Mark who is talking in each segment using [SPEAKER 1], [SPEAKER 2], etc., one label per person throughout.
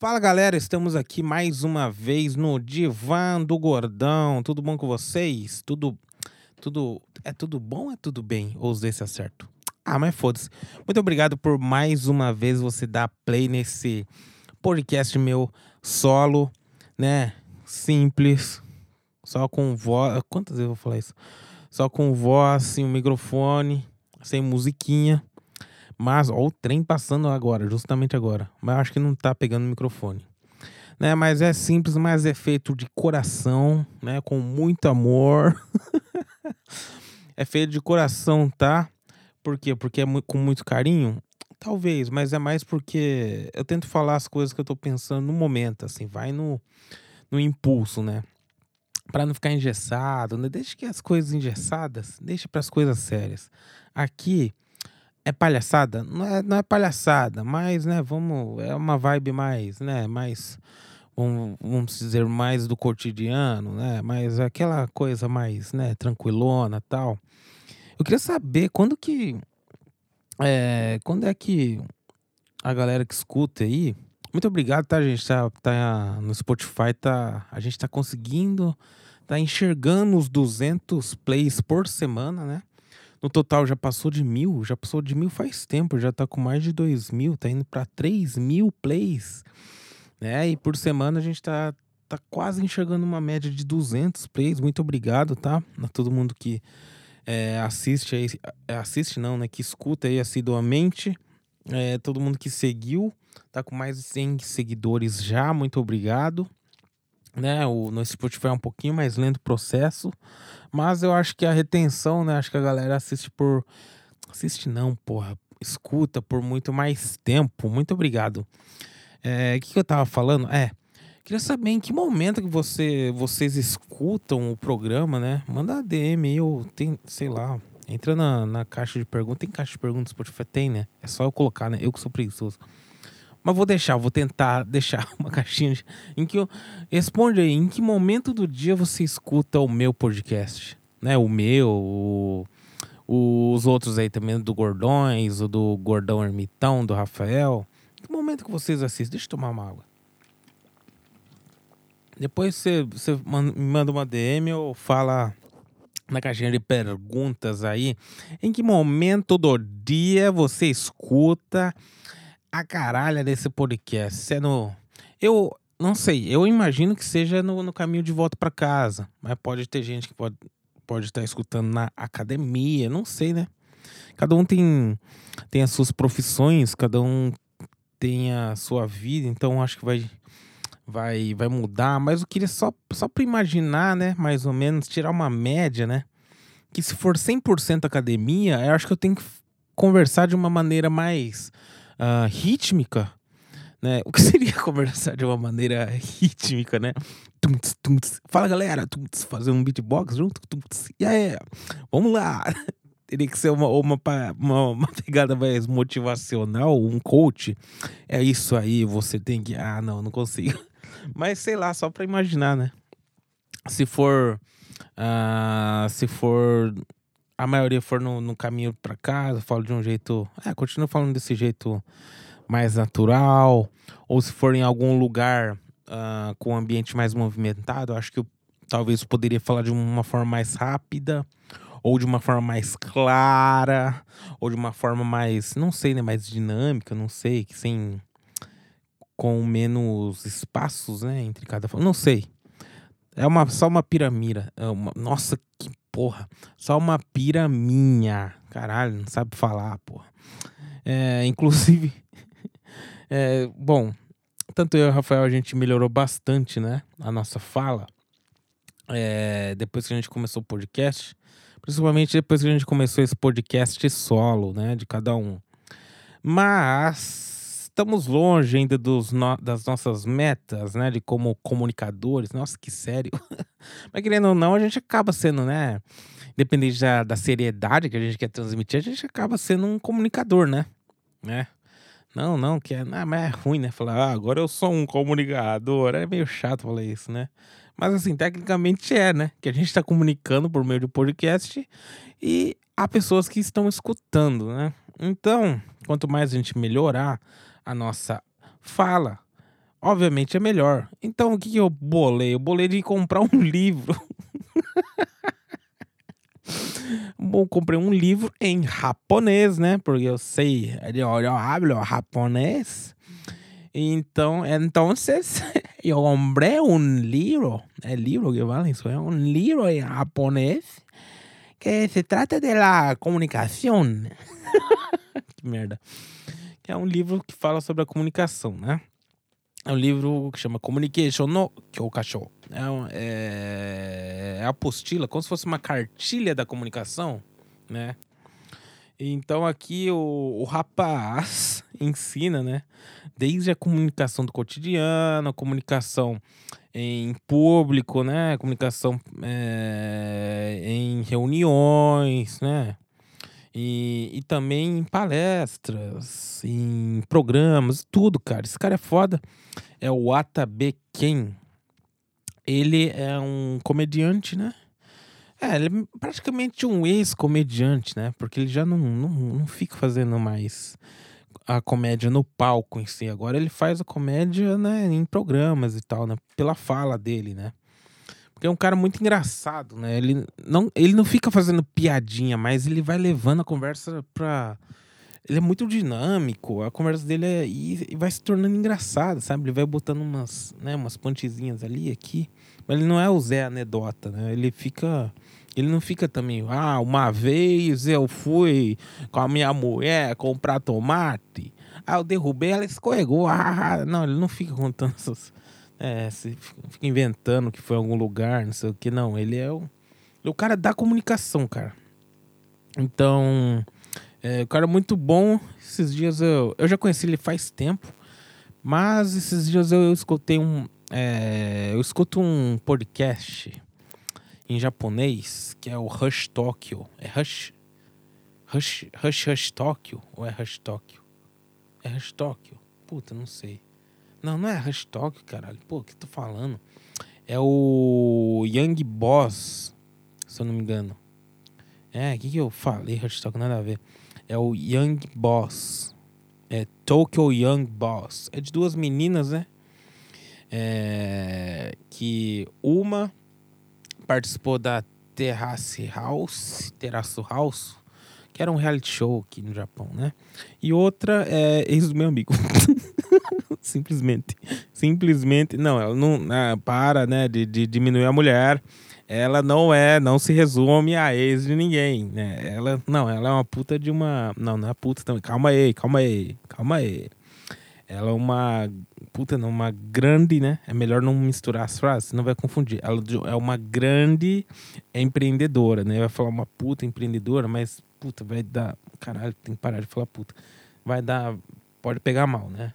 [SPEAKER 1] Fala galera, estamos aqui mais uma vez no Divã do Gordão. Tudo bom com vocês? Tudo. Tudo. É tudo bom? É tudo bem? Ou os acerto? Ah, mas foda-se. Muito obrigado por mais uma vez você dar play nesse podcast meu solo, né? Simples. Só com voz. Quantas vezes eu vou falar isso? Só com voz, sem microfone, sem musiquinha. Mas, ó, o trem passando agora, justamente agora. Mas acho que não tá pegando o microfone. Né, mas é simples, mas é feito de coração, né? Com muito amor. é feito de coração, tá? Por quê? Porque é com muito carinho? Talvez, mas é mais porque eu tento falar as coisas que eu tô pensando no momento, assim, vai no, no impulso, né? Para não ficar engessado, né? Deixa que as coisas engessadas, deixa para as coisas sérias. Aqui é palhaçada? Não é, não é palhaçada, mas, né, vamos, é uma vibe mais, né, mais, vamos, vamos dizer, mais do cotidiano, né, mas aquela coisa mais, né, tranquilona tal. Eu queria saber quando que, é, quando é que a galera que escuta aí, muito obrigado, tá, gente, tá, tá no Spotify, tá, a gente tá conseguindo, tá enxergando os 200 plays por semana, né, no total já passou de mil, já passou de mil faz tempo, já tá com mais de dois mil, tá indo para três mil plays, né? E por semana a gente tá, tá quase enxergando uma média de 200 plays. Muito obrigado, tá? A todo mundo que é, assiste aí, é, assiste não, né? Que escuta aí assiduamente. É, todo mundo que seguiu, tá com mais de 100 seguidores já, muito obrigado né? O, no Spotify é um pouquinho mais lento o processo, mas eu acho que a retenção, né? Acho que a galera assiste por. Assiste não, porra. Escuta por muito mais tempo. Muito obrigado. É, o que, que eu tava falando? É. Queria saber em que momento que você, vocês escutam o programa, né? Manda DM ou tem, sei lá, entra na, na caixa de perguntas. Tem caixa de perguntas Spotify? Tem, né? É só eu colocar, né? Eu que sou preguiçoso. Mas vou deixar, vou tentar deixar uma caixinha em que eu responde aí, em que momento do dia você escuta o meu podcast, né? O meu, o, os outros aí também do Gordões, o do Gordão Ermitão, do Rafael. Em que momento que vocês assistem? Deixa eu tomar uma água. Depois você, você me manda uma DM ou fala na caixinha de perguntas aí. Em que momento do dia você escuta a caralha desse podcast. Se é no. Eu não sei, eu imagino que seja no, no caminho de volta para casa. Mas pode ter gente que pode, pode estar escutando na academia, não sei, né? Cada um tem, tem as suas profissões, cada um tem a sua vida, então acho que vai vai vai mudar, mas eu queria só só para imaginar, né, mais ou menos tirar uma média, né? Que se for 100% academia, eu acho que eu tenho que conversar de uma maneira mais uh, rítmica, né? O que seria conversar de uma maneira rítmica, né? Fala galera, fazer um beatbox junto, tumts. e aí, vamos lá. Teria que ser uma, uma, uma, uma pegada mais motivacional, um coach. É isso aí, você tem que. Ah, não, não consigo. Mas sei lá, só pra imaginar, né? Se for. Uh, se for a maioria for no, no caminho para casa, falo de um jeito. É, continuo falando desse jeito mais natural. Ou se for em algum lugar uh, com um ambiente mais movimentado, acho que eu talvez poderia falar de uma forma mais rápida. Ou de uma forma mais clara. Ou de uma forma mais. Não sei, né? Mais dinâmica, não sei. Que sem. Com menos espaços, né? Entre cada. Não sei. É uma, só uma piramira. É uma, nossa, que porra. Só uma piraminha. Caralho, não sabe falar, porra. É, inclusive. é, bom, tanto eu e o Rafael a gente melhorou bastante, né? A nossa fala. É, depois que a gente começou o podcast. Principalmente depois que a gente começou esse podcast solo, né? De cada um. Mas estamos longe ainda dos no, das nossas metas, né? De como comunicadores. Nossa, que sério. Mas querendo ou não, a gente acaba sendo, né? Independente da, da seriedade que a gente quer transmitir, a gente acaba sendo um comunicador, né? né? Não, não, que é, não, mas é ruim, né? Falar, ah, agora eu sou um comunicador. É meio chato falar isso, né? Mas assim, tecnicamente é, né? Que a gente está comunicando por meio do podcast e há pessoas que estão escutando, né? Então, quanto mais a gente melhorar a nossa fala, obviamente é melhor. Então o que, que eu bolei? Eu bolei de comprar um livro. Bom, comprei um livro em japonês, né? Porque eu sei, eu, eu hablo japonês. Então, então eu comprei um livro, é livro que vale isso, é um livro em japonês que se trata de la comunicação. que merda. É um livro que fala sobre a comunicação, né? É um livro que chama Communication no Kyokasho. É, é, é apostila, como se fosse uma cartilha da comunicação, né? Então aqui o, o rapaz ensina, né? Desde a comunicação do cotidiano, a comunicação em público, né? Comunicação é, em reuniões, né? E, e também em palestras, em programas, tudo, cara. Esse cara é foda. É o Atabe Ken. Ele é um comediante, né? É, ele é praticamente um ex-comediante, né? Porque ele já não, não, não fica fazendo mais a comédia no palco em si. Agora ele faz a comédia né, em programas e tal, né? Pela fala dele, né? Porque é um cara muito engraçado, né? Ele não, ele não fica fazendo piadinha, mas ele vai levando a conversa pra. Ele é muito dinâmico, a conversa dele é. E, e vai se tornando engraçada, sabe? Ele vai botando umas, né, umas pontezinhas ali aqui. Mas ele não é o Zé Anedota, né? Ele fica. Ele não fica também, ah, uma vez eu fui com a minha mulher comprar tomate, ah, eu derrubei, ela escorregou, ah, não, ele não fica contando essas, é, se fica inventando que foi algum lugar, não sei o que. Não, ele é o, é o cara da comunicação, cara. Então, é, o cara é muito bom. Esses dias eu, eu já conheci ele faz tempo, mas esses dias eu, eu escutei um. É, eu escuto um podcast em japonês que é o Rush Tokyo. É Rush. Rush, Rush, Rush Tokyo? Ou é Rush Tokyo? É Rush Tokyo? Puta, não sei. Não, não é hashtag, caralho. Pô, o que tô falando? É o Young Boss, se eu não me engano. É, o que, que eu falei? Hashtag nada a ver. É o Young Boss. É Tokyo Young Boss. É de duas meninas, né? É, que uma participou da Terrace House, Terraço House, que era um reality show aqui no Japão, né? E outra é ex do meu amigo. Simplesmente. Simplesmente. Não, ela não. Ah, para, né, de, de diminuir a mulher. Ela não é, não se resume a ex de ninguém, né? Ela, não, ela é uma puta de uma. Não, não é puta também. Calma aí, calma aí, calma aí. Ela é uma. Puta, não, uma grande, né? É melhor não misturar as frases, não vai confundir. Ela é uma grande empreendedora, né? Vai falar uma puta empreendedora, mas, puta, vai dar. Caralho, tem que parar de falar puta. Vai dar. Pode pegar mal, né?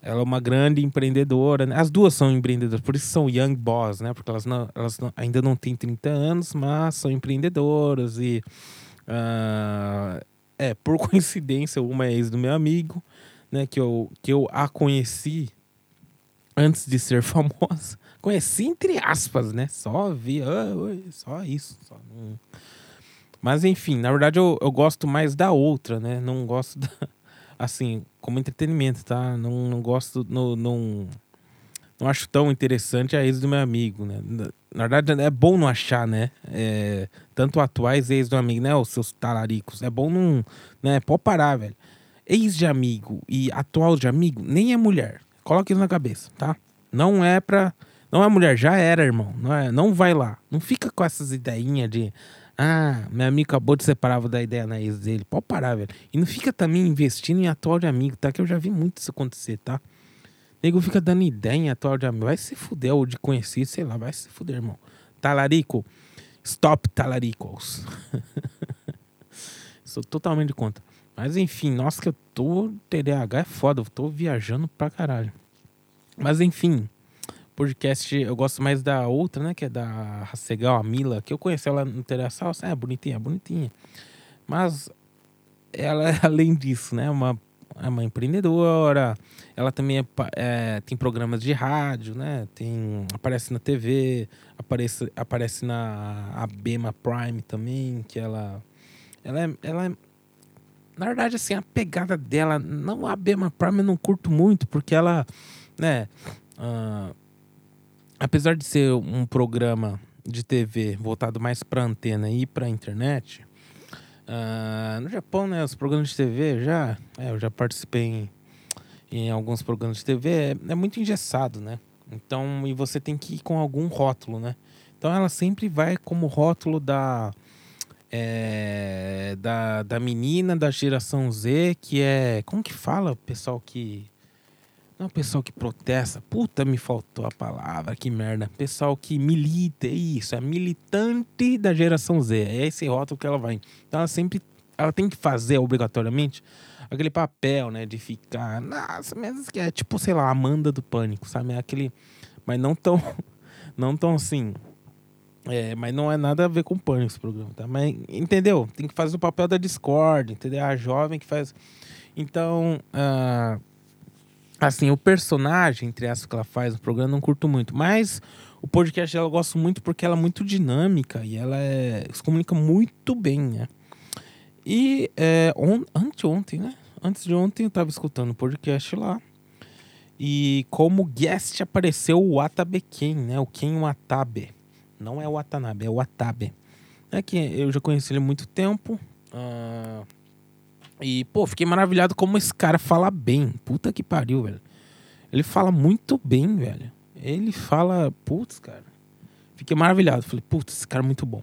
[SPEAKER 1] Ela é uma grande empreendedora. Né? As duas são empreendedoras, por isso são young boss, né? Porque elas, não, elas não, ainda não têm 30 anos, mas são empreendedoras. E. Uh, é, por coincidência, uma é ex do meu amigo, né? Que eu, que eu a conheci antes de ser famosa. Conheci entre aspas, né? Só vi, ah, só isso. Só. Mas enfim, na verdade eu, eu gosto mais da outra, né? Não gosto da assim, como entretenimento, tá? Não, não gosto, não, não, não acho tão interessante a ex do meu amigo, né? Na verdade, é bom não achar, né? É, tanto atuais ex do amigo, né? Os seus talaricos. É bom não. Né? Pode parar, velho. Ex de amigo e atual de amigo nem é mulher. Coloque isso na cabeça, tá? Não é pra. Não é mulher, já era, irmão. Não, é, não vai lá. Não fica com essas ideinhas de. Ah, meu amigo acabou de separar da ideia na ex dele. Pode parar, velho. E não fica também investindo em atual de amigo, tá? Que eu já vi muito isso acontecer, tá? Nego fica dando ideia em atual de amigo. Vai se fuder, ou de conhecido, sei lá, vai se fuder, irmão. Talarico, stop talaricos. Sou totalmente contra. Mas enfim, nossa, que eu tô. TDAH é foda, eu tô viajando pra caralho. Mas enfim podcast, eu gosto mais da outra, né? Que é da Racegal, a Mila, que eu conheci ela no Terraçal. É bonitinha, é bonitinha. Mas ela, além disso, né? Uma, é uma empreendedora. Ela também é, é, tem programas de rádio, né? Tem, aparece na TV, aparece, aparece na Abema Prime também, que ela... Ela é, ela é na verdade, assim, a pegada dela, não a Abema Prime eu não curto muito, porque ela né? Uh, apesar de ser um programa de TV voltado mais para antena e para internet, uh, no Japão, né, os programas de TV já, é, eu já participei em, em, alguns programas de TV, é, é, muito engessado, né? Então, e você tem que ir com algum rótulo, né? Então, ela sempre vai como rótulo da é, da, da menina da geração Z, que é como que fala o pessoal que não é pessoal que protesta. Puta, me faltou a palavra, que merda. Pessoal que milita, é isso, é militante da geração Z. É esse rótulo que ela vai. Então ela sempre ela tem que fazer obrigatoriamente aquele papel, né, de ficar, nossa, mas que é tipo, sei lá, Amanda do Pânico, sabe? É aquele, mas não tão não tão assim. É, mas não é nada a ver com pânico esse programa, tá? Mas entendeu? Tem que fazer o papel da Discord, entendeu? A jovem que faz. Então, uh, Assim, o personagem, entre as que ela faz no programa, não curto muito. Mas o podcast ela eu gosto muito porque ela é muito dinâmica e ela é, se comunica muito bem, né? E é, on, anteontem, né? Antes de ontem eu tava escutando o podcast lá. E como guest apareceu o Watabe Ken, né? O Ken Watabe. Não é o Watanabe, é o Watabe. É que eu já conheci ele há muito tempo. Uh, e, pô, fiquei maravilhado como esse cara fala bem. Puta que pariu, velho. Ele fala muito bem, velho. Ele fala, putz, cara. Fiquei maravilhado. Falei, putz, esse cara é muito bom.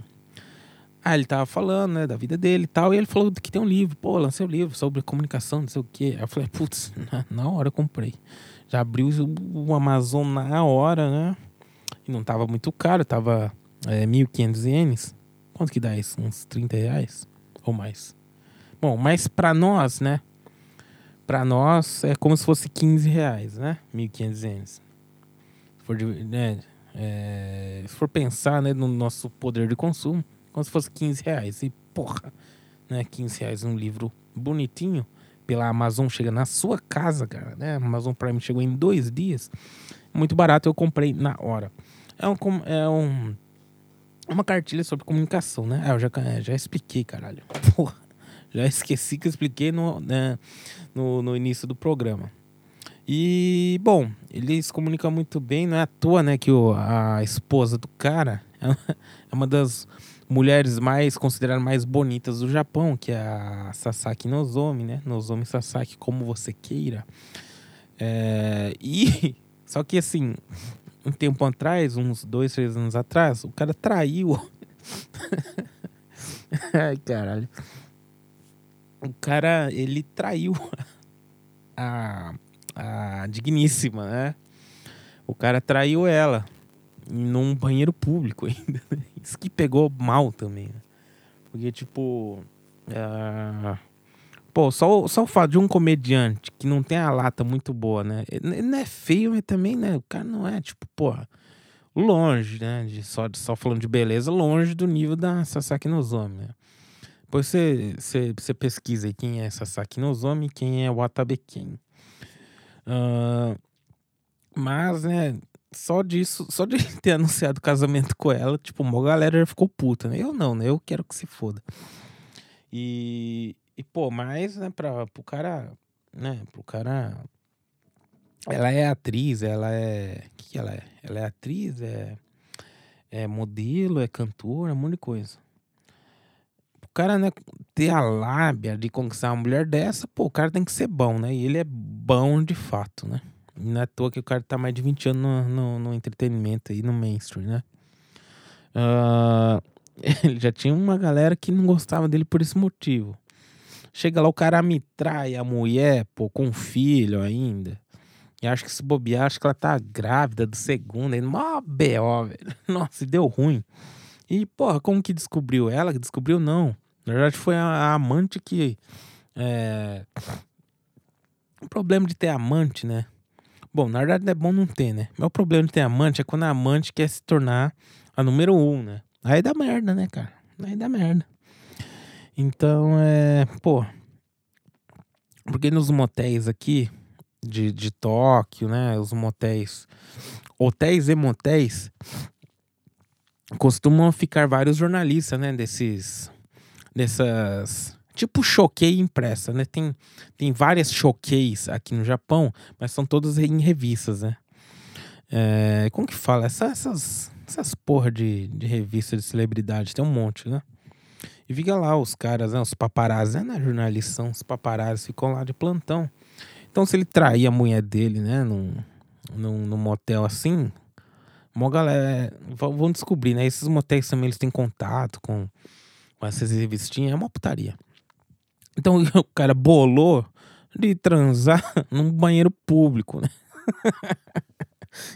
[SPEAKER 1] Ah, ele tava falando, né, da vida dele e tal. E ele falou que tem um livro. Pô, lancei um livro sobre comunicação, não sei o quê. Aí eu falei, putz, na, na hora eu comprei. Já abriu o Amazon na hora, né? E não tava muito caro, tava é, 1.500 ienes. Quanto que dá isso? Uns 30 reais? Ou mais? Bom, mas para nós, né? Para nós é como se fosse 15 reais, né? 1.500 ienes. Se for, né, é, se for pensar né, no nosso poder de consumo, como se fosse 15 reais. E porra, né? 15 reais um livro bonitinho pela Amazon chega na sua casa, cara, né? Amazon Prime chegou em dois dias. Muito barato, eu comprei na hora. É um, é um uma cartilha sobre comunicação, né? Ah, eu já, já expliquei, caralho. Porra. Já esqueci que eu expliquei no, né, no, no início do programa. E, bom, ele se comunica muito bem, não é à toa, né, que o, a esposa do cara é uma das mulheres mais consideradas mais bonitas do Japão, que é a Sasaki Nozomi, né? Nozomi Sasaki, como você queira. É, e só que assim, um tempo atrás, uns dois, três anos atrás, o cara traiu. Ai, caralho o cara, ele traiu a, a digníssima, né? O cara traiu ela num banheiro público ainda. Isso que pegou mal também. Né? Porque, tipo. Uh, pô, só, só o fato de um comediante que não tem a lata muito boa, né? Ele não é feio, mas também, né? O cara não é, tipo, porra, longe, né? De só, só falando de beleza, longe do nível da Sasaki Nozomi, né? Depois você, você, pesquisa aí quem é Sasaki Nozomi e quem é Watabe Ken. Uh, mas, né, só disso, só de ter anunciado o casamento com ela, tipo, uma galera já ficou puta, né? Eu não, né? Eu quero que se foda. E, e pô, mas, né, pra, pro cara, né, pro cara... Ela é atriz, ela é... O que, que ela é? Ela é atriz, é, é modelo, é cantora, um monte de coisa cara, né, ter a lábia de conquistar uma mulher dessa, pô, o cara tem que ser bom, né? E ele é bom de fato, né? E não é à toa que o cara tá mais de 20 anos no, no, no entretenimento aí, no mainstream, né? Uh, ele já tinha uma galera que não gostava dele por esse motivo. Chega lá, o cara me trai a mulher, pô, com um filho ainda. E acho que se bobear, acho que ela tá grávida do segundo, aí, mó B.O., velho. Nossa, deu ruim. E, porra, como que descobriu? Ela descobriu, não. Na verdade, foi a, amante que. É... O problema de ter amante, né? Bom, na verdade é bom não ter, né? Mas o problema de ter amante é quando a amante quer se tornar a número um, né? Aí dá merda, né, cara? Aí dá merda. Então, é. Pô. Porque nos motéis aqui de, de Tóquio, né? Os motéis. Hotéis e motéis costumam ficar vários jornalistas, né? Desses dessas tipo choquei impressa, né? Tem, tem várias choqueis aqui no Japão, mas são todas em revistas, né? É, como que fala? Essa, essas, essas porra de, de revista de celebridade, tem um monte, né? E fica lá os caras, né, os paparazzi, né, jornalistas são os paparazzi, ficam lá de plantão. Então se ele trair a mulher dele, né, num, num, num motel assim, uma galera, vão descobrir, né, esses motéis também eles têm contato com, com essas revistinhas, é uma putaria. Então o cara bolou de transar num banheiro público, né?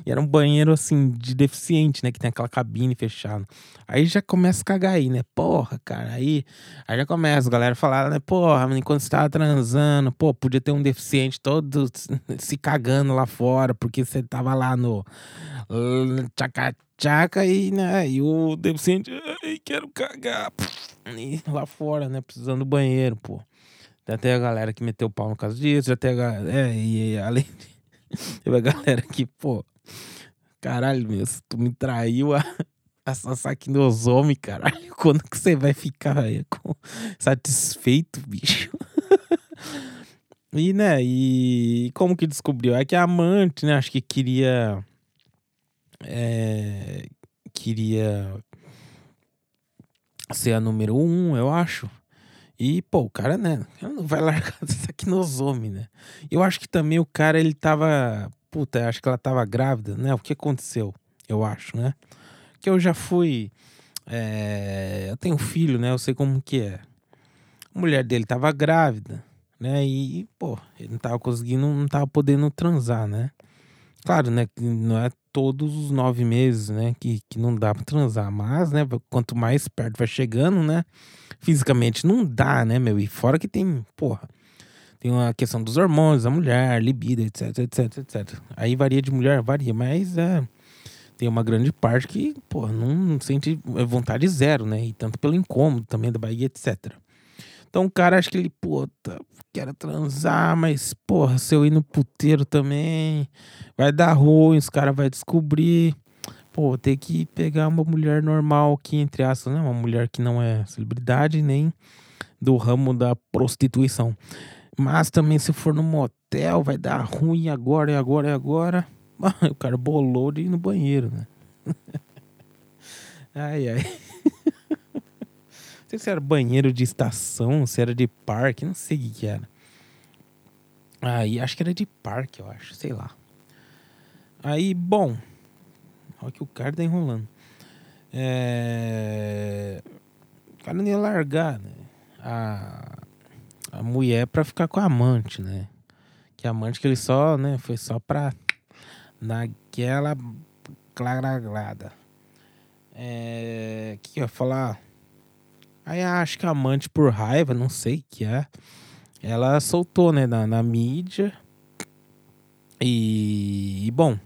[SPEAKER 1] E era um banheiro, assim, de deficiente, né? Que tem aquela cabine fechada. Aí já começa a cagar aí, né? Porra, cara. Aí, aí já começa a galera falar, né? Porra, enquanto você tava transando, pô, podia ter um deficiente todo se cagando lá fora, porque você tava lá no tchaca-tchaca e, né? E o deficiente, ai, quero cagar. E lá fora, né? Precisando do banheiro, pô. Já tem a galera que meteu o pau no caso disso, já tem a galera. É, e, além. Teve a galera que, pô, Caralho, meu, tu me traiu a, a Sasakinosome, caralho, quando que você vai ficar aí, com, satisfeito, bicho? e, né, e como que descobriu? É que a amante, né, acho que queria... É, queria ser a número um, eu acho. E, pô, o cara, né, não vai largar essa Sakinosome, né? Eu acho que também o cara, ele tava puta, acho que ela tava grávida, né? O que aconteceu? Eu acho, né? Que eu já fui. É, eu tenho filho, né? Eu sei como que é. A mulher dele tava grávida, né? E, pô, ele não tava conseguindo, não tava podendo transar, né? Claro, né? Não é todos os nove meses, né? Que, que não dá pra transar. Mas, né? Quanto mais perto vai chegando, né? Fisicamente não dá, né, meu? E fora que tem, porra tem uma questão dos hormônios, da mulher, libido, etc, etc, etc. Aí varia de mulher, varia, mas é, tem uma grande parte que, pô, não sente vontade zero, né? E tanto pelo incômodo também da barriga, etc. Então o cara acha que ele, puta, quero transar, mas, porra, se eu ir no puteiro também, vai dar ruim, os caras vão descobrir. Pô, ter que pegar uma mulher normal aqui, entre aspas, né? Uma mulher que não é celebridade nem do ramo da prostituição. Mas também se for no motel, vai dar ruim agora, e agora, e agora. o cara bolou de ir no banheiro, né? ai, ai. não sei se era banheiro de estação, se era de parque, não sei o que era. Aí, acho que era de parque, eu acho, sei lá. Aí, bom. Olha que o cara tá enrolando. É... O cara não ia largar, né? A a mulher para ficar com a amante, né? Que a amante que ele só, né, foi só pra naquela claragrada. É, que eu ia falar? Aí acho que a amante por raiva, não sei o que é. Ela soltou, né, na, na mídia. E, e, bom,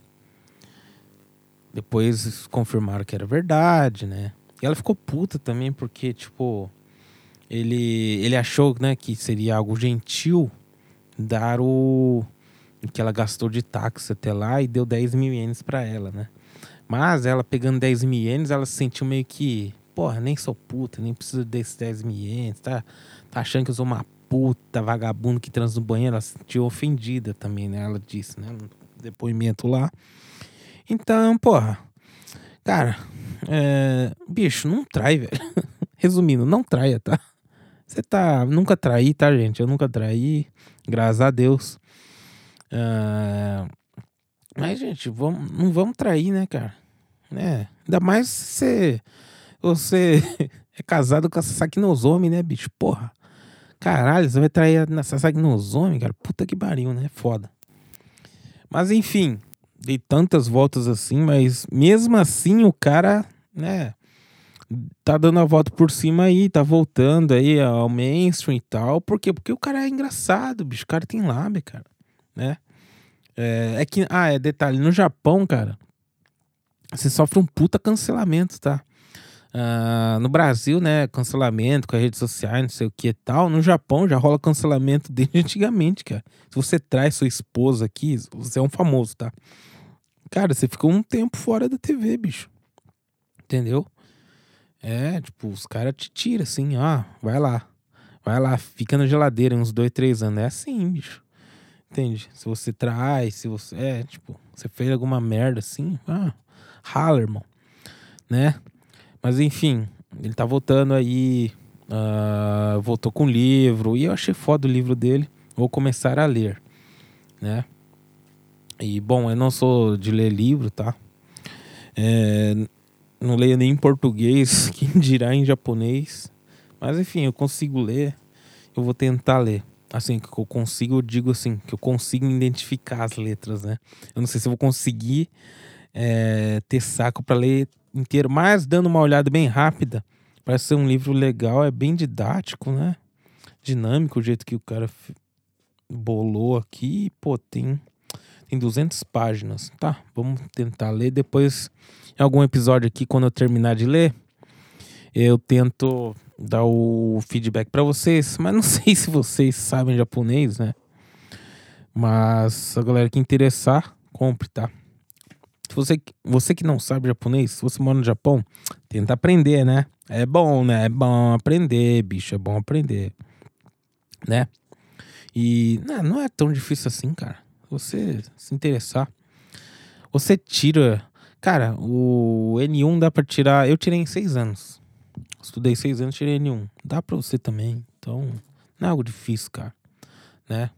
[SPEAKER 1] depois confirmaram que era verdade, né? E ela ficou puta também porque, tipo, ele, ele achou né, que seria algo gentil dar o que ela gastou de táxi até lá e deu 10 mil ienes pra ela, né? Mas ela pegando 10 mil ienes, ela se sentiu meio que, porra, nem sou puta, nem preciso desses 10 mil ienes, tá, tá achando que eu sou uma puta vagabundo que transa no banheiro? Ela se sentiu ofendida também, né? Ela disse, né? No depoimento lá. Então, porra, cara, é, bicho, não trai, velho. Resumindo, não traia, tá? Você tá. Nunca traí, tá, gente? Eu nunca traí, graças a Deus. Uh, mas, gente, vamos, não vamos trair, né, cara? É, ainda mais se você, é casado com a Saquinosome, né, bicho? Porra. Caralho, você vai trair nessa Saquinosome, cara? Puta que pariu, né? Foda. Mas, enfim, dei tantas voltas assim, mas mesmo assim o cara, né? tá dando a volta por cima aí, tá voltando aí ao mainstream e tal. Por quê? Porque o cara é engraçado, bicho. O cara tem lábia, cara. Né? É, é que, ah, é detalhe, no Japão, cara, você sofre um puta cancelamento, tá? Uh, no Brasil, né, cancelamento com as redes sociais, não sei o que e tal. No Japão já rola cancelamento desde antigamente, cara. Se você traz sua esposa aqui, você é um famoso, tá? Cara, você ficou um tempo fora da TV, bicho. Entendeu? É, tipo, os caras te tiram assim, ó, vai lá. Vai lá, fica na geladeira uns dois, três anos. É assim, bicho. Entende? Se você traz, se você. É, tipo, você fez alguma merda assim, ah, rala, irmão. Né? Mas enfim, ele tá voltando aí. Uh, voltou com o livro. E eu achei foda o livro dele. Vou começar a ler. Né? E bom, eu não sou de ler livro, tá? É, não leio nem em português, quem dirá em japonês. Mas enfim, eu consigo ler. Eu vou tentar ler. Assim, que eu consigo, eu digo assim, que eu consigo identificar as letras, né? Eu não sei se eu vou conseguir é, ter saco para ler inteiro, mas dando uma olhada bem rápida, parece ser um livro legal, é bem didático, né? Dinâmico, o jeito que o cara bolou aqui. Pô, tem, tem 200 páginas. Tá, vamos tentar ler. Depois, em algum episódio aqui, quando eu terminar de ler, eu tento dar o feedback para vocês, mas não sei se vocês sabem japonês, né? Mas a galera que interessar, compre, tá? Se você, você que não sabe japonês, se você mora no Japão, tenta aprender, né? É bom, né? É bom aprender, bicho, é bom aprender, né? E não, não é tão difícil assim, cara. Você se interessar, você tira. Cara, o N1 dá pra tirar. Eu tirei em seis anos. Estudei seis anos, tirei N1. Dá pra você também. Então, não é algo difícil, cara. Né?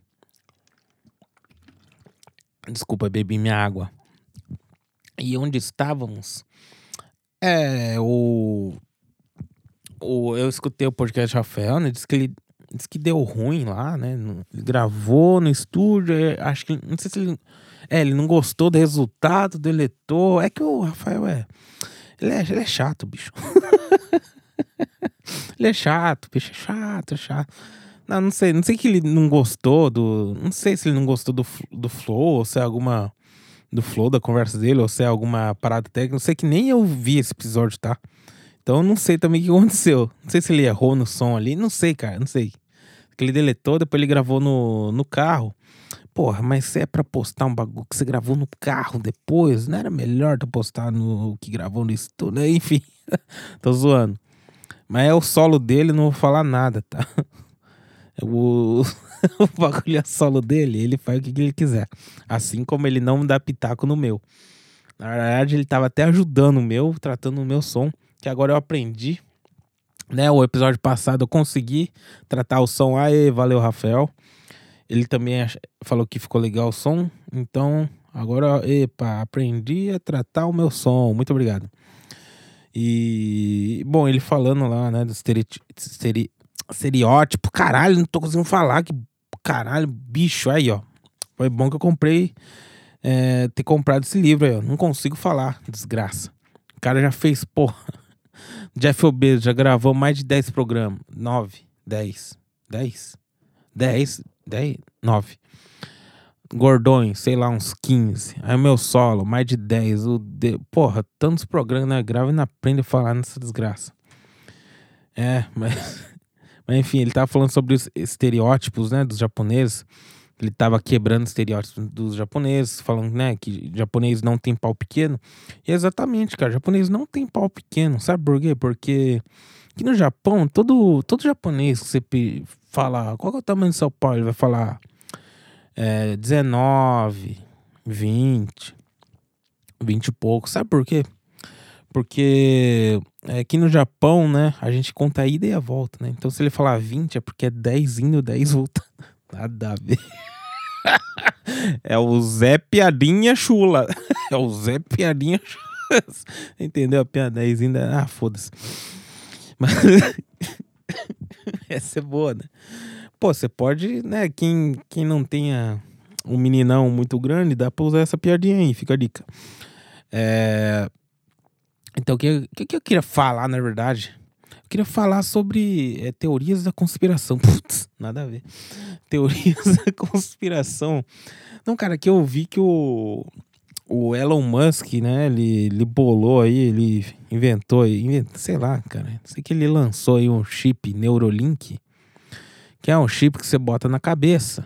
[SPEAKER 1] Desculpa, bebi minha água. E onde estávamos? É, o. o eu escutei o podcast Rafael, né? Diz que ele. Diz que deu ruim lá, né? Ele gravou no estúdio. É, acho que. Não sei se ele. É, ele não gostou do resultado, deletou. É que o Rafael é. Ele é, ele é chato, bicho. ele é chato, bicho, é chato, é chato. Não, não sei, não sei que ele não gostou do. Não sei se ele não gostou do, do flow, ou se é alguma. Do flow da conversa dele, ou se é alguma parada técnica. Não sei que nem eu vi esse episódio, tá? Então não sei também o que aconteceu. Não sei se ele errou no som ali. Não sei, cara, não sei. Ele deletou, depois ele gravou no, no carro. Porra, mas se é pra postar um bagulho que você gravou no carro depois, não era melhor tu postar no que gravou no estúdio? Né? Enfim, tô zoando. Mas é o solo dele, não vou falar nada, tá? O, o bagulho é solo dele, ele faz o que ele quiser. Assim como ele não dá pitaco no meu. Na verdade, ele tava até ajudando o meu, tratando o meu som, que agora eu aprendi. Né, o episódio passado eu consegui tratar o som. Aê, valeu, Rafael. Ele também falou que ficou legal o som. Então, agora, epa, aprendi a tratar o meu som. Muito obrigado. E, bom, ele falando lá, né, do estereótipo. Caralho, não tô conseguindo falar. Que caralho, bicho. Aí, ó. Foi bom que eu comprei, é, ter comprado esse livro aí, ó. Não consigo falar, desgraça. O cara já fez, porra. Jeff Obeso já gravou mais de 10 programas. 9, 10, 10, 10, 10, 9. Gordões, sei lá, uns 15. Aí o meu solo, mais de 10. O de... Porra, tantos programas, né? Grava e não aprende a falar nessa desgraça. É, mas. mas enfim, ele tava falando sobre os estereótipos, né, dos japoneses. Ele tava quebrando estereótipos dos japoneses, falando, né, que japonês não tem pau pequeno. E exatamente, cara, japonês não tem pau pequeno. Sabe por quê? Porque aqui no Japão, todo, todo japonês que você fala, qual é o tamanho do seu pau? Ele vai falar é, 19, 20, 20 e pouco. Sabe por quê? Porque aqui no Japão, né, a gente conta a ida e a volta, né? Então se ele falar 20 é porque é 10 indo, 10 voltando. Nada a ver. é o Zé Piadinha Chula. É o Zé Piadinha Chula. Entendeu? A piada ainda. Ah, foda-se. Mas. Essa é boa, né? Pô, você pode, né? Quem, quem não tenha um meninão muito grande, dá pra usar essa piadinha aí, fica a dica. É... Então, o que, que, que, eu queria falar, na verdade? Eu queria falar sobre é, teorias da conspiração. Putz, nada a ver. Teorias da conspiração. Não, cara, que eu vi que o, o Elon Musk, né, ele, ele bolou aí, ele inventou, inventou, sei lá, cara. Sei que ele lançou aí um chip Neurolink que é um chip que você bota na cabeça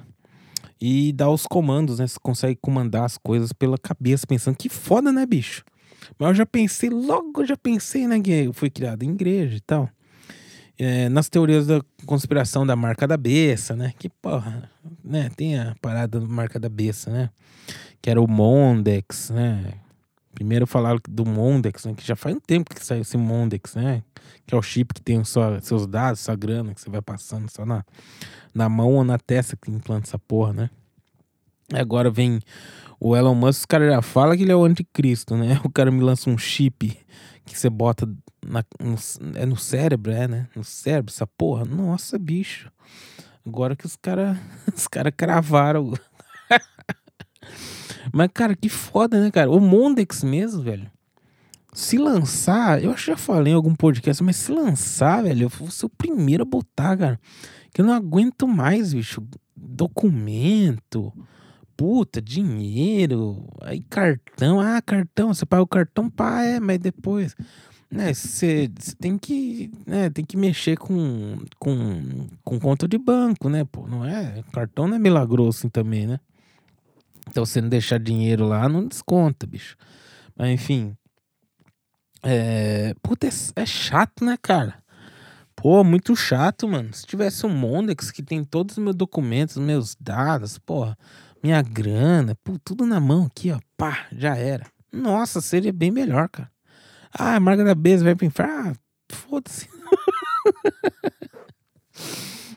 [SPEAKER 1] e dá os comandos, né? Você consegue comandar as coisas pela cabeça, pensando que foda, né, bicho? Mas eu já pensei, logo já pensei, né, que fui criado em igreja e tal. é, nas teorias da conspiração da marca da beça, né? Que porra, né? Tem a parada da marca da beça, né? Que era o Mondex, né? Primeiro falaram do Mondex, né? Que já faz um tempo que saiu esse Mondex, né? Que é o chip que tem só, seus dados, sua grana, que você vai passando só na, na mão ou na testa que implanta essa porra, né? Agora vem o Elon Musk, os caras já falam que ele é o anticristo, né? O cara me lança um chip que você bota na, no, é no cérebro, é, né? No cérebro, essa porra. Nossa, bicho. Agora que os caras os cara cravaram. Mas, cara, que foda, né, cara? O Mondex mesmo, velho. Se lançar, eu acho que já falei em algum podcast, mas se lançar, velho, eu vou ser o primeiro a botar, cara. Que eu não aguento mais, bicho. Documento puta, dinheiro, aí cartão, ah, cartão, você paga o cartão, pá, é, mas depois, né, você tem que, né, tem que mexer com, com, com conta de banco, né, pô, não é, cartão não é milagroso assim também, né. Então, você não deixar dinheiro lá, não desconta, bicho. Mas, enfim, é, puta, é, é chato, né, cara? Pô, muito chato, mano. Se tivesse um Mondex que tem todos os meus documentos, meus dados, porra, minha grana, pô, tudo na mão aqui, ó, pá, já era. Nossa, seria bem melhor, cara. Ah, a marca da Beza vai pro inferno. Ah, foda-se.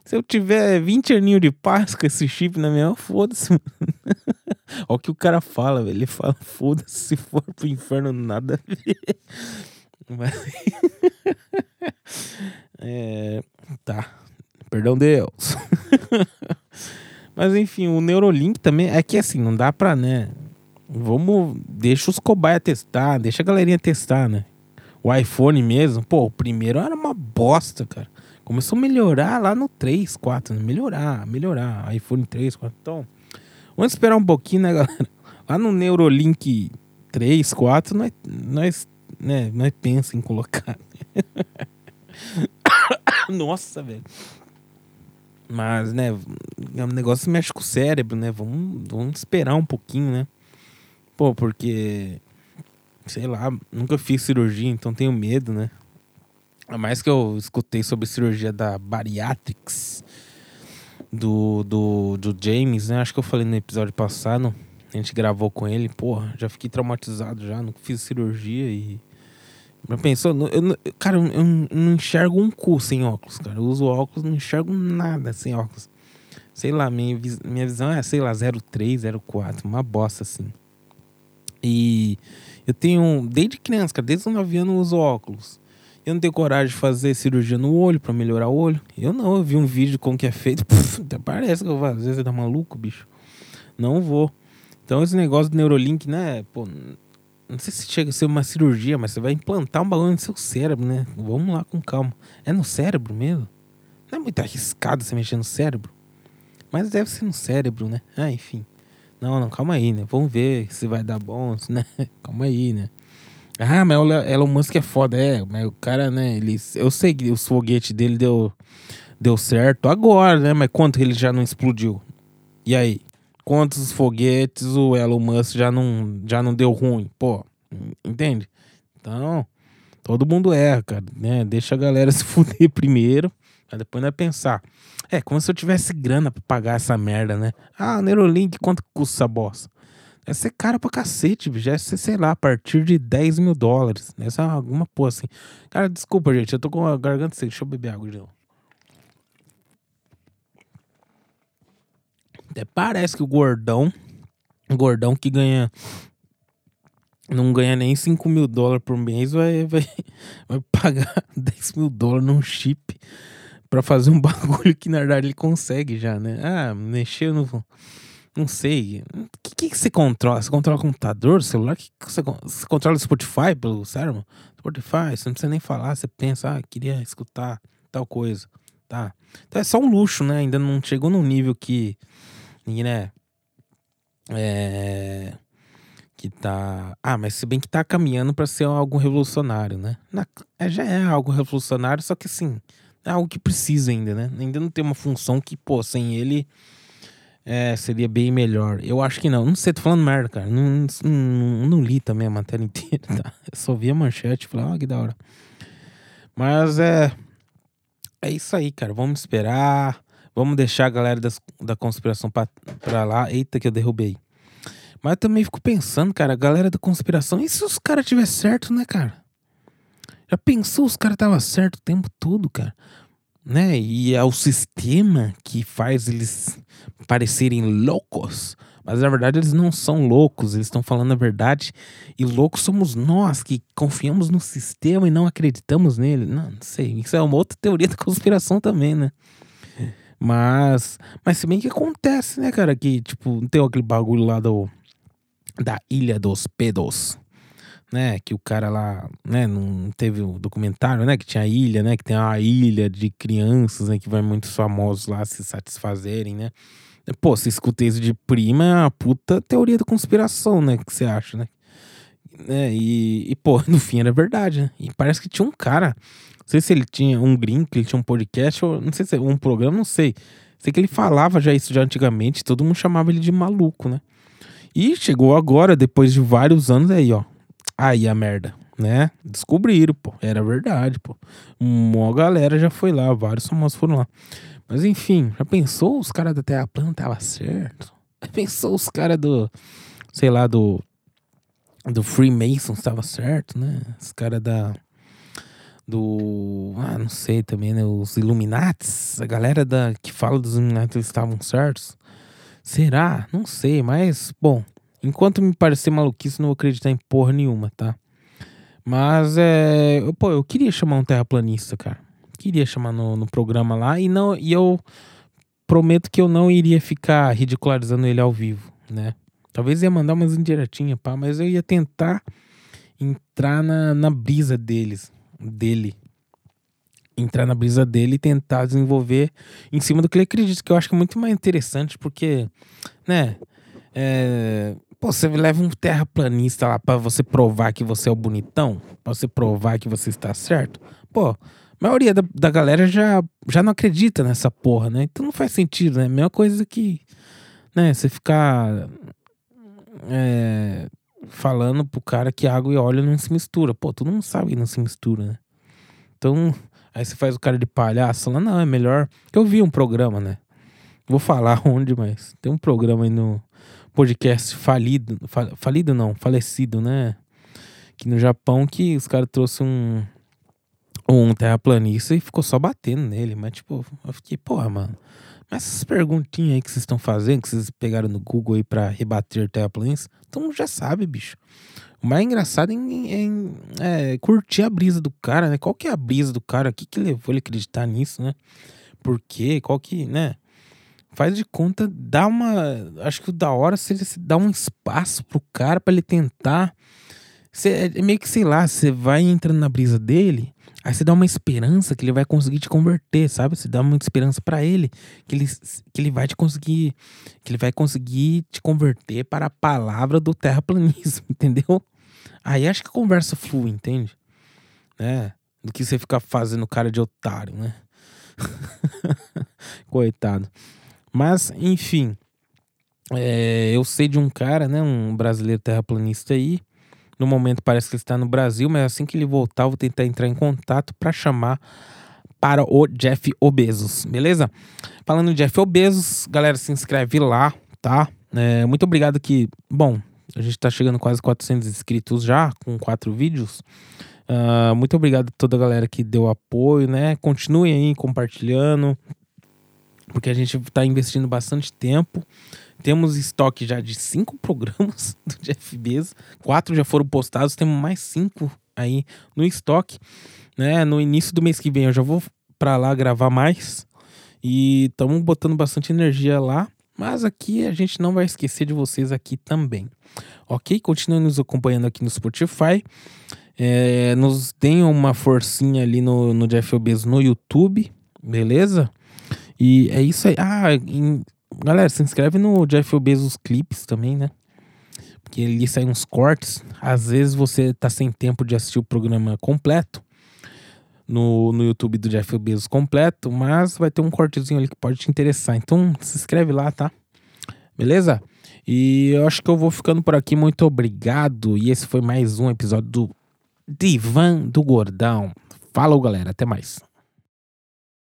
[SPEAKER 1] Se eu tiver 20 aninhos de paz com esse chip na minha mão, foda-se. Olha o que o cara fala, velho. Ele fala, foda-se, se for pro inferno, nada a ver. Mas... é... Tá. Perdão, Deus. Mas enfim, o Neurolink também é que assim, não dá pra, né? Vamos, deixa os cobaia testar, deixa a galerinha testar, né? O iPhone mesmo, pô, o primeiro era uma bosta, cara. Começou a melhorar lá no 3, 4, né? melhorar, melhorar. iPhone 3, 4. Então, vamos esperar um pouquinho, né, galera? Lá no Neurolink 3, 4, nós, nós, né, nós pensa em colocar. Nossa, velho. Mas, né, o negócio mexe com o cérebro, né? Vamos, vamos esperar um pouquinho, né? Pô, porque, sei lá, nunca fiz cirurgia, então tenho medo, né? A mais que eu escutei sobre cirurgia da Bariatrix do, do, do James, né? Acho que eu falei no episódio passado. A gente gravou com ele, porra, já fiquei traumatizado já, não fiz cirurgia e já pensou? Eu, cara, eu, não enxergo um cu sem óculos, cara. Eu uso óculos, não enxergo nada sem óculos. Sei lá, minha, minha visão é, sei lá, 03, 04, uma bosta assim. E eu tenho, desde criança, cara, desde os 9 anos eu uso óculos. Eu não tenho coragem de fazer cirurgia no olho para melhorar o olho. Eu não, eu vi um vídeo como que é feito. Puf, até parece que eu vou, às vezes você tá maluco, bicho. Não vou. Então esse negócio do Neurolink, né, pô, não sei se chega a ser uma cirurgia, mas você vai implantar um bagulho no seu cérebro, né? Vamos lá com calma. É no cérebro mesmo? Não é muito arriscado você mexer no cérebro? Mas deve ser no cérebro, né? Ah, enfim. Não, não, calma aí, né? Vamos ver se vai dar bom, né? calma aí, né? Ah, mas o Elon Musk é foda, é. Mas o cara, né? Ele, eu sei que os foguetes dele deu, deu certo agora, né? Mas quanto ele já não explodiu? E aí? Quantos foguetes o Elon Musk já não, já não deu ruim. Pô, entende? Então, todo mundo erra, cara, né? Deixa a galera se fuder primeiro, pra depois não é pensar. É, como se eu tivesse grana pra pagar essa merda, né? Ah, Neurolink, quanto custa essa bosta? Deve ser caro pra cacete, bicho. Deve ser, sei lá, a partir de 10 mil dólares. Essa alguma porra assim. Cara, desculpa, gente. Eu tô com a garganta seca. Deixa eu beber água de novo. Até parece que o gordão, o gordão que ganha. Não ganha nem 5 mil dólares por mês, vai, vai, vai pagar 10 mil dólares num chip para fazer um bagulho que na verdade ele consegue já, né? Ah, mexer no. Não sei. O que, que você controla? Você controla o computador, o celular? Que que você, você controla o Spotify pelo cérebro? Spotify, você não precisa nem falar, você pensa, ah, queria escutar tal coisa. Tá. Então é só um luxo, né? Ainda não chegou num nível que né? É, que tá. Ah, mas se bem que tá caminhando para ser algo revolucionário, né? Na, é, já é algo revolucionário, só que assim, é algo que precisa ainda, né? Ainda não tem uma função que, pô, sem ele é, seria bem melhor. Eu acho que não. Não sei, tô falando merda, cara. Não, não, não li também a matéria inteira, tá? Eu só vi a manchete e falei, ah, que da hora. Mas é. é isso aí, cara. Vamos esperar. Vamos deixar a galera das, da conspiração pra, pra lá. Eita, que eu derrubei. Mas eu também fico pensando, cara, a galera da conspiração, e se os caras tiver certo, né, cara? Já pensou os caras estavam certo o tempo todo, cara? Né? E é o sistema que faz eles parecerem loucos. Mas na verdade eles não são loucos, eles estão falando a verdade. E loucos somos nós que confiamos no sistema e não acreditamos nele. Não, não sei. Isso é uma outra teoria da conspiração também, né? Mas, mas se bem que acontece, né, cara? Que, tipo, não tem aquele bagulho lá do, da Ilha dos Pedos, né? Que o cara lá, né? Não teve o um documentário, né? Que tinha a ilha, né? Que tem uma ilha de crianças, né? Que vai muitos famosos lá se satisfazerem, né? Pô, se escutei isso de prima, é uma puta teoria da conspiração, né? Que você acha, né? É, e, e, pô, no fim era verdade, né? E parece que tinha um cara, não sei se ele tinha um gringo, ele tinha um podcast, ou não sei se um programa, não sei. Sei que ele falava já isso já antigamente, todo mundo chamava ele de maluco, né? E chegou agora, depois de vários anos, aí, ó. Aí a merda, né? Descobriram, pô. Era verdade, pô. Uma galera já foi lá, vários famosos foram lá. Mas enfim, já pensou os caras da Terra plana tava certo? Já pensou os caras do, sei lá, do do Freemason estava certo, né? Os caras da do, ah, não sei também, né, os Illuminates, a galera da que fala dos Illuminates estavam certos. Será? Não sei, mas bom, enquanto me parecer maluquice, não vou acreditar em porra nenhuma, tá? Mas é, pô, eu queria chamar um terraplanista, cara queria chamar no, no programa lá e não e eu prometo que eu não iria ficar ridicularizando ele ao vivo, né? Talvez ia mandar umas indiretinhas, pá, mas eu ia tentar entrar na, na brisa deles, dele. Entrar na brisa dele e tentar desenvolver em cima do que ele acredita, que eu acho que é muito mais interessante, porque, né? É, pô, você leva um terraplanista lá para você provar que você é o bonitão, pra você provar que você está certo. Pô, a maioria da, da galera já, já não acredita nessa porra, né? Então não faz sentido, né? Mesma coisa que, né, você ficar é, falando pro cara que água e óleo não se mistura. Pô, todo mundo sabe que não se mistura, né? Então, aí você faz o cara de palhaço lá, não, é melhor. Eu vi um programa, né? Vou falar onde, mas tem um programa aí no podcast falido, falido não, falecido, né? Que no Japão que os caras trouxeram um um terraplanista e ficou só batendo nele. Mas, tipo, eu fiquei, porra, mano. Mas essas perguntinhas aí que vocês estão fazendo, que vocês pegaram no Google aí pra rebater terraplanistas, então já sabe, bicho. O mais engraçado é, é, curtir a brisa do cara, né? Qual que é a brisa do cara? O que, que levou ele a acreditar nisso, né? Por quê? Qual que, né? Faz de conta, dá uma. Acho que o da hora seria se dar um espaço pro cara para ele tentar. Cê, é meio que, sei lá, você vai entrando na brisa dele Aí você dá uma esperança que ele vai conseguir te converter, sabe? Você dá uma esperança para ele que ele que ele vai te conseguir, que ele vai conseguir te converter para a palavra do terraplanismo, entendeu? Aí acho que a conversa flui, entende? É, do que você ficar fazendo cara de otário, né? Coitado. Mas, enfim, é, eu sei de um cara, né, um brasileiro terraplanista aí, no momento parece que ele está no Brasil, mas assim que ele voltar, eu vou tentar entrar em contato para chamar para o Jeff Obesos, beleza? Falando em Jeff Obesos, galera, se inscreve lá, tá? É, muito obrigado que, bom, a gente está chegando quase 400 inscritos já, com quatro vídeos. Uh, muito obrigado a toda a galera que deu apoio, né? Continuem aí compartilhando, porque a gente está investindo bastante tempo. Temos estoque já de cinco programas do Jeff Bezos. Quatro já foram postados, temos mais cinco aí no estoque. Né? No início do mês que vem eu já vou para lá gravar mais. E estamos botando bastante energia lá. Mas aqui a gente não vai esquecer de vocês aqui também. Ok? Continue nos acompanhando aqui no Spotify. É, nos deem uma forcinha ali no, no Jeff Bezos no YouTube. Beleza? E é isso aí. Ah, em, Galera, se inscreve no Jeff Bezos Clips também, né? Porque ali saem uns cortes. Às vezes você tá sem tempo de assistir o programa completo no, no YouTube do Jeff Bezos completo, mas vai ter um cortezinho ali que pode te interessar. Então se inscreve lá, tá? Beleza? E eu acho que eu vou ficando por aqui. Muito obrigado. E esse foi mais um episódio do Divan do Gordão. Falou, galera. Até mais.